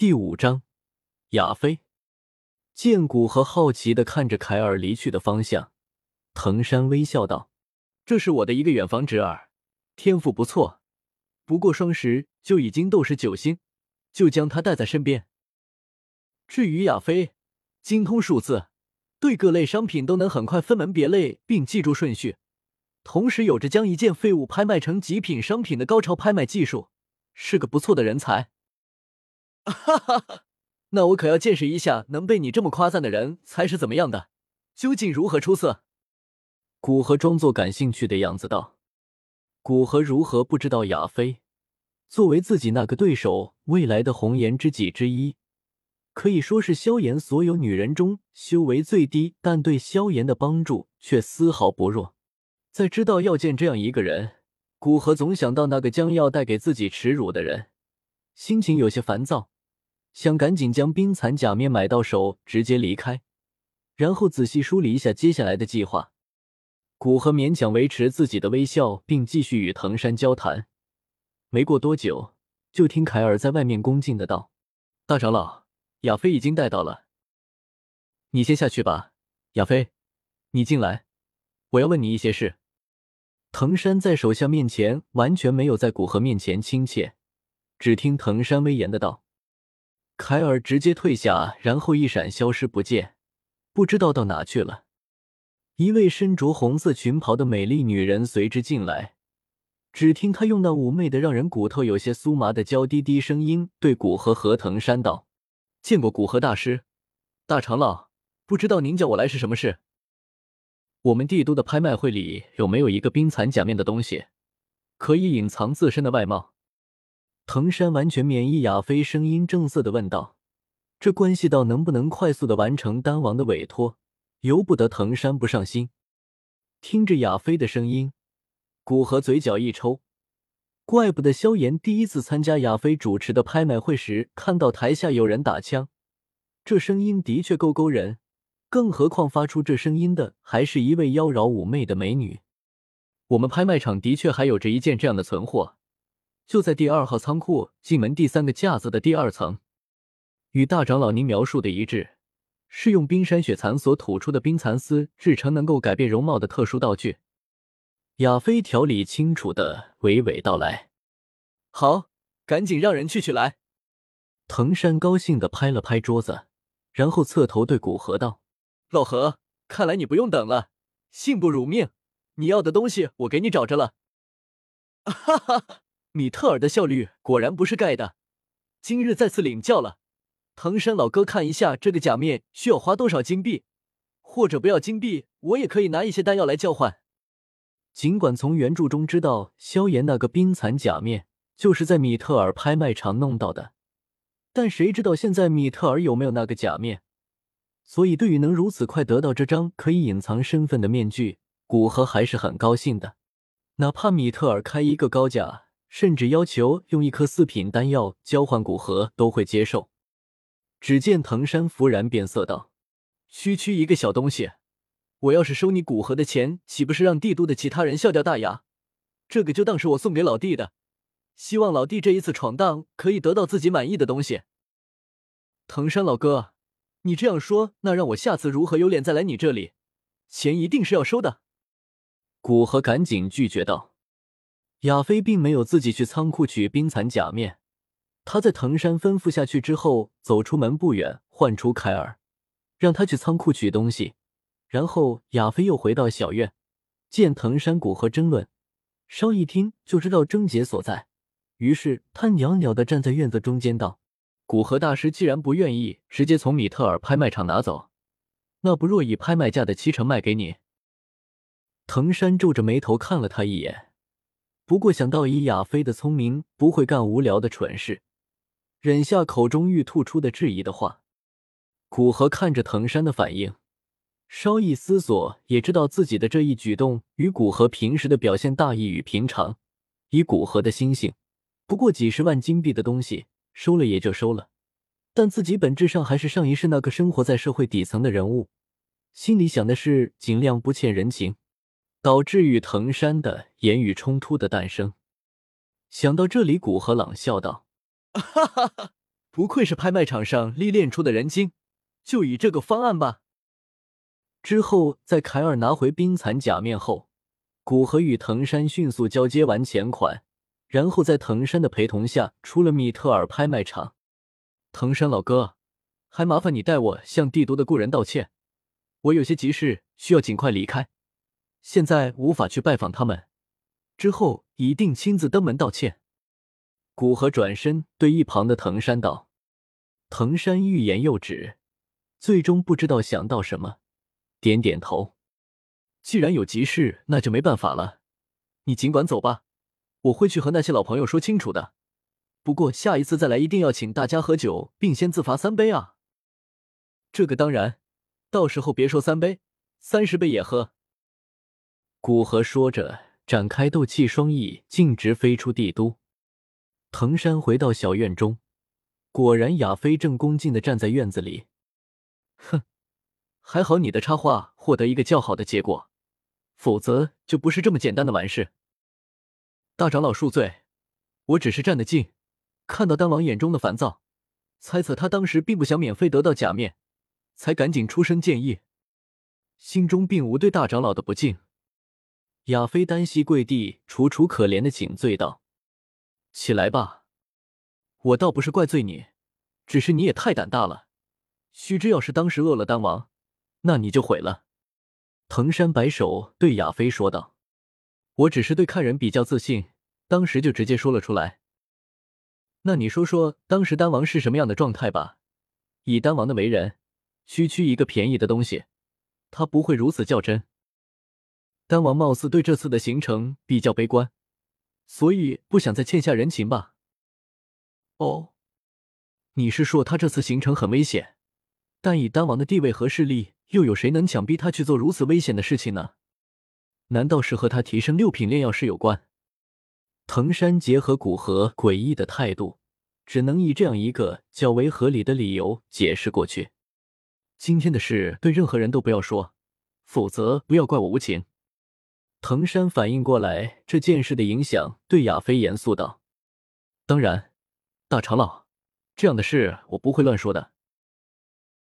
第五章，亚飞。见骨和好奇的看着凯尔离去的方向，藤山微笑道：“这是我的一个远房侄儿，天赋不错，不过双十就已经斗士九星，就将他带在身边。至于亚飞，精通数字，对各类商品都能很快分门别类并记住顺序，同时有着将一件废物拍卖成极品商品的高超拍卖技术，是个不错的人才。”哈哈哈，那我可要见识一下，能被你这么夸赞的人才是怎么样的，究竟如何出色？古河装作感兴趣的样子道：“古河如何不知道亚飞作为自己那个对手，未来的红颜知己之一，可以说是萧炎所有女人中修为最低，但对萧炎的帮助却丝毫不弱。在知道要见这样一个人，古河总想到那个将要带给自己耻辱的人。”心情有些烦躁，想赶紧将冰蚕假面买到手，直接离开，然后仔细梳理一下接下来的计划。古河勉强维持自己的微笑，并继续与藤山交谈。没过多久，就听凯尔在外面恭敬的道：“大长老，亚飞已经带到了，你先下去吧。亚飞，你进来，我要问你一些事。”藤山在手下面前完全没有在古河面前亲切。只听藤山威严的道：“凯尔直接退下，然后一闪消失不见，不知道到哪去了。”一位身着红色裙袍的美丽女人随之进来。只听她用那妩媚的、让人骨头有些酥麻的娇滴滴声音对古河和藤山道：“见过古河大师，大长老，不知道您叫我来是什么事？我们帝都的拍卖会里有没有一个冰蚕假面的东西，可以隐藏自身的外貌？”藤山完全免疫亚飞，声音正色的问道：“这关系到能不能快速的完成丹王的委托，由不得藤山不上心。”听着亚飞的声音，古河嘴角一抽，怪不得萧炎第一次参加亚飞主持的拍卖会时，看到台下有人打枪，这声音的确够勾人。更何况发出这声音的还是一位妖娆妩媚的美女。我们拍卖场的确还有着一件这样的存货。就在第二号仓库进门第三个架子的第二层，与大长老您描述的一致，是用冰山雪蚕所吐出的冰蚕丝制成能够改变容貌的特殊道具。亚飞条理清楚的娓娓道来。好，赶紧让人去取来。藤山高兴的拍了拍桌子，然后侧头对古河道：“老何，看来你不用等了，信不如命，你要的东西我给你找着了。” 哈哈。米特尔的效率果然不是盖的，今日再次领教了。藤山老哥，看一下这个假面需要花多少金币，或者不要金币，我也可以拿一些丹药来交换。尽管从原著中知道萧炎那个冰蚕假面就是在米特尔拍卖场弄到的，但谁知道现在米特尔有没有那个假面？所以对于能如此快得到这张可以隐藏身份的面具，古河还是很高兴的。哪怕米特尔开一个高价。甚至要求用一颗四品丹药交换古河都会接受。只见藤山忽然变色道：“区区一个小东西，我要是收你古河的钱，岂不是让帝都的其他人笑掉大牙？这个就当是我送给老弟的，希望老弟这一次闯荡可以得到自己满意的东西。”藤山老哥，你这样说，那让我下次如何有脸再来你这里？钱一定是要收的。古河赶紧拒绝道。亚飞并没有自己去仓库取冰蚕假面，他在藤山吩咐下去之后，走出门不远，唤出凯尔，让他去仓库取东西。然后亚飞又回到小院，见藤山谷和争论，稍一听就知道症结所在，于是他袅袅的站在院子中间道：“古河大师既然不愿意直接从米特尔拍卖场拿走，那不若以拍卖价的七成卖给你。”藤山皱着眉头看了他一眼。不过想到以亚飞的聪明，不会干无聊的蠢事，忍下口中欲吐出的质疑的话。古河看着藤山的反应，稍一思索，也知道自己的这一举动与古河平时的表现大异于平常。以古河的心性，不过几十万金币的东西，收了也就收了。但自己本质上还是上一世那个生活在社会底层的人物，心里想的是尽量不欠人情。导致与藤山的言语冲突的诞生。想到这里，古河朗笑道：“哈哈哈，不愧是拍卖场上历练出的人精，就以这个方案吧。之后，在凯尔拿回冰蚕假面后，古河与藤山迅速交接完钱款，然后在藤山的陪同下出了米特尔拍卖场。藤山老哥，还麻烦你代我向帝都的故人道歉，我有些急事需要尽快离开，现在无法去拜访他们，之后一定亲自登门道歉。古河转身对一旁的藤山道：“藤山欲言又止，最终不知道想到什么。”点点头，既然有急事，那就没办法了。你尽管走吧，我会去和那些老朋友说清楚的。不过下一次再来，一定要请大家喝酒，并先自罚三杯啊！这个当然，到时候别说三杯，三十杯也喝。古河说着，展开斗气双翼，径直飞出帝都。藤山回到小院中，果然亚飞正恭敬的站在院子里。哼。还好你的插画获得一个较好的结果，否则就不是这么简单的完事。大长老恕罪，我只是站得近，看到丹王眼中的烦躁，猜测他当时并不想免费得到假面，才赶紧出声建议，心中并无对大长老的不敬。亚飞单膝跪地，楚楚可怜的请罪道：“起来吧，我倒不是怪罪你，只是你也太胆大了。须知要是当时饿了丹王。”那你就毁了。藤山摆手对亚飞说道：“我只是对看人比较自信，当时就直接说了出来。那你说说当时丹王是什么样的状态吧？以丹王的为人，区区一个便宜的东西，他不会如此较真。丹王貌似对这次的行程比较悲观，所以不想再欠下人情吧？哦，你是说他这次行程很危险？但以丹王的地位和势力。”又有谁能强逼他去做如此危险的事情呢？难道是和他提升六品炼药师有关？藤山结合古河诡异的态度，只能以这样一个较为合理的理由解释过去。今天的事对任何人都不要说，否则不要怪我无情。藤山反应过来这件事的影响，对亚飞严肃道：“当然，大长老，这样的事我不会乱说的。”